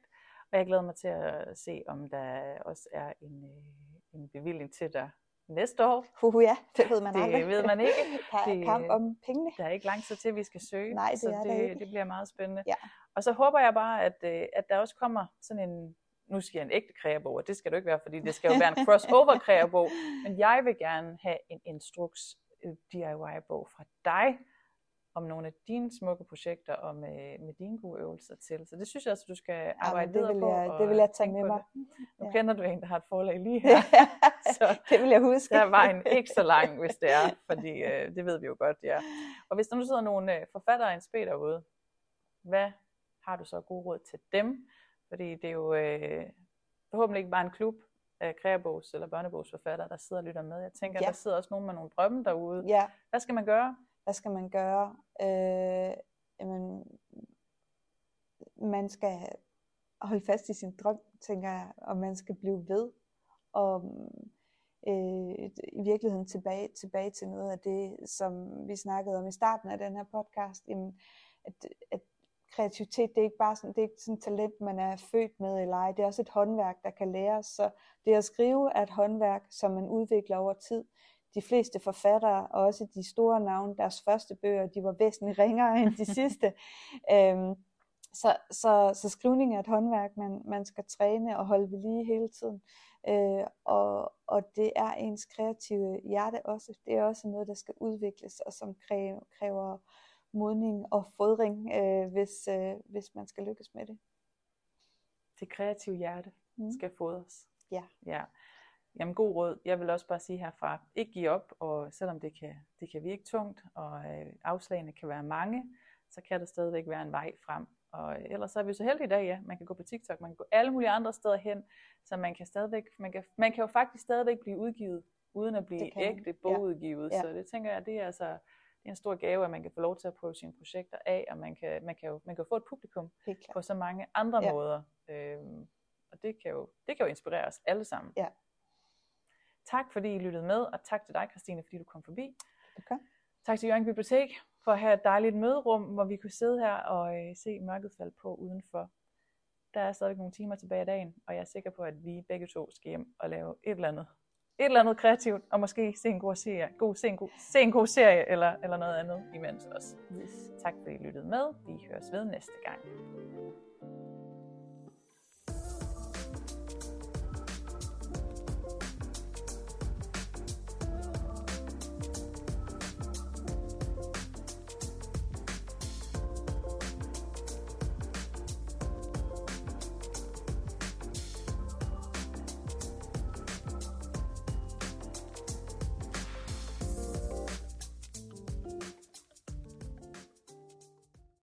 og jeg glæder mig til at se, om der også er en, øh, en bevilling til dig næste år. Huhu, ja, det ved man Det aldrig. ved man ikke. Der er Det- kamp om pengene. Der er ikke lang tid til, vi skal søge, Nej, det så er det, ikke. det bliver meget spændende. Ja. Og så håber jeg bare, at, øh, at der også kommer sådan en, nu skal jeg en ægte kreabog, og det skal du ikke være, fordi det skal jo være en crossover kreabog, men jeg vil gerne have en instruks DIY-bog fra dig, om nogle af dine smukke projekter og med, med dine gode øvelser til. Så det synes jeg også, du skal arbejde videre på. jeg- det vil jeg tage tænke med på mig. Det. Nu Ja. kender du en, der har et forlag lige her. Så det vil jeg huske. der er vejen ikke så lang, hvis det er, fordi øh, det ved vi jo godt, ja. Og hvis der nu sidder nogle øh, forfattere en spil derude, hvad har du så gode råd til dem? Fordi det er jo, øh, forhåbentlig ikke bare en klub af kreabogs- eller børnebogsforfattere, der sidder og lytter med. Jeg tænker, ja. der sidder også nogen med nogle drømme derude. Ja, Hvad skal man gøre? Hvad skal man gøre? Øh, jamen, man skal holde fast i sin drøm, tænker jeg, og man skal blive ved. Og øh, i virkeligheden tilbage, tilbage til noget af det, som vi snakkede om i starten af den her podcast, jamen, at, at kreativitet, det er ikke bare sådan, det er ikke sådan et talent, man er født med eller ej. Det er også et håndværk, der kan læres. Så det at skrive er et håndværk, som man udvikler over tid. De fleste forfattere, og også de store navne, deres første bøger, de var væsentligt ringere end de sidste. Øhm, så, så, så skrivning er et håndværk, man, man skal træne og holde ved lige hele tiden. Øh, og, og det er ens kreative hjerte også. Det er også noget, der skal udvikles, og som kræver, kræver modning og fodring, øh, hvis, øh, hvis man skal lykkes med det. Det kreative hjerte Mm. skal fodres. Ja. ja. Jamen god råd. Jeg vil også bare sige herfra, ikke give op, og selvom det kan, det kan virke tungt, og øh, afslagene kan være mange, så kan der stadigvæk være en vej frem. Og øh, ellers så er vi så heldige i dag, ja. Man kan gå på TikTok, man kan gå alle mulige andre steder hen, så man kan stadigvæk, man kan, man kan jo faktisk stadigvæk blive udgivet, uden at blive ægte bogudgivet. Ja. Så det tænker jeg, det er altså det er en stor gave, at man kan få lov til at prøve sine projekter af, og man kan, man kan, jo, man kan jo få et publikum på så mange andre Ja. ja. måder. Øhm, og det kan, jo, det kan jo inspirere os alle sammen. Ja. Tak fordi I lyttede med, og tak til dig, Christine, fordi du kom forbi. Okay. Tak til Jørgen Bibliotek for at have et dejligt møderum, hvor vi kunne sidde her og øh, se mørket falde på udenfor. Der er stadig nogle timer tilbage af dagen, og jeg er sikker på, at vi begge to skal hjem og lave et eller andet. Et eller andet kreativt, og måske se en god serie, god, se en god, se en god serie eller, eller noget andet imens også. Yes. Tak fordi I lyttede med. Vi høres ved næste gang.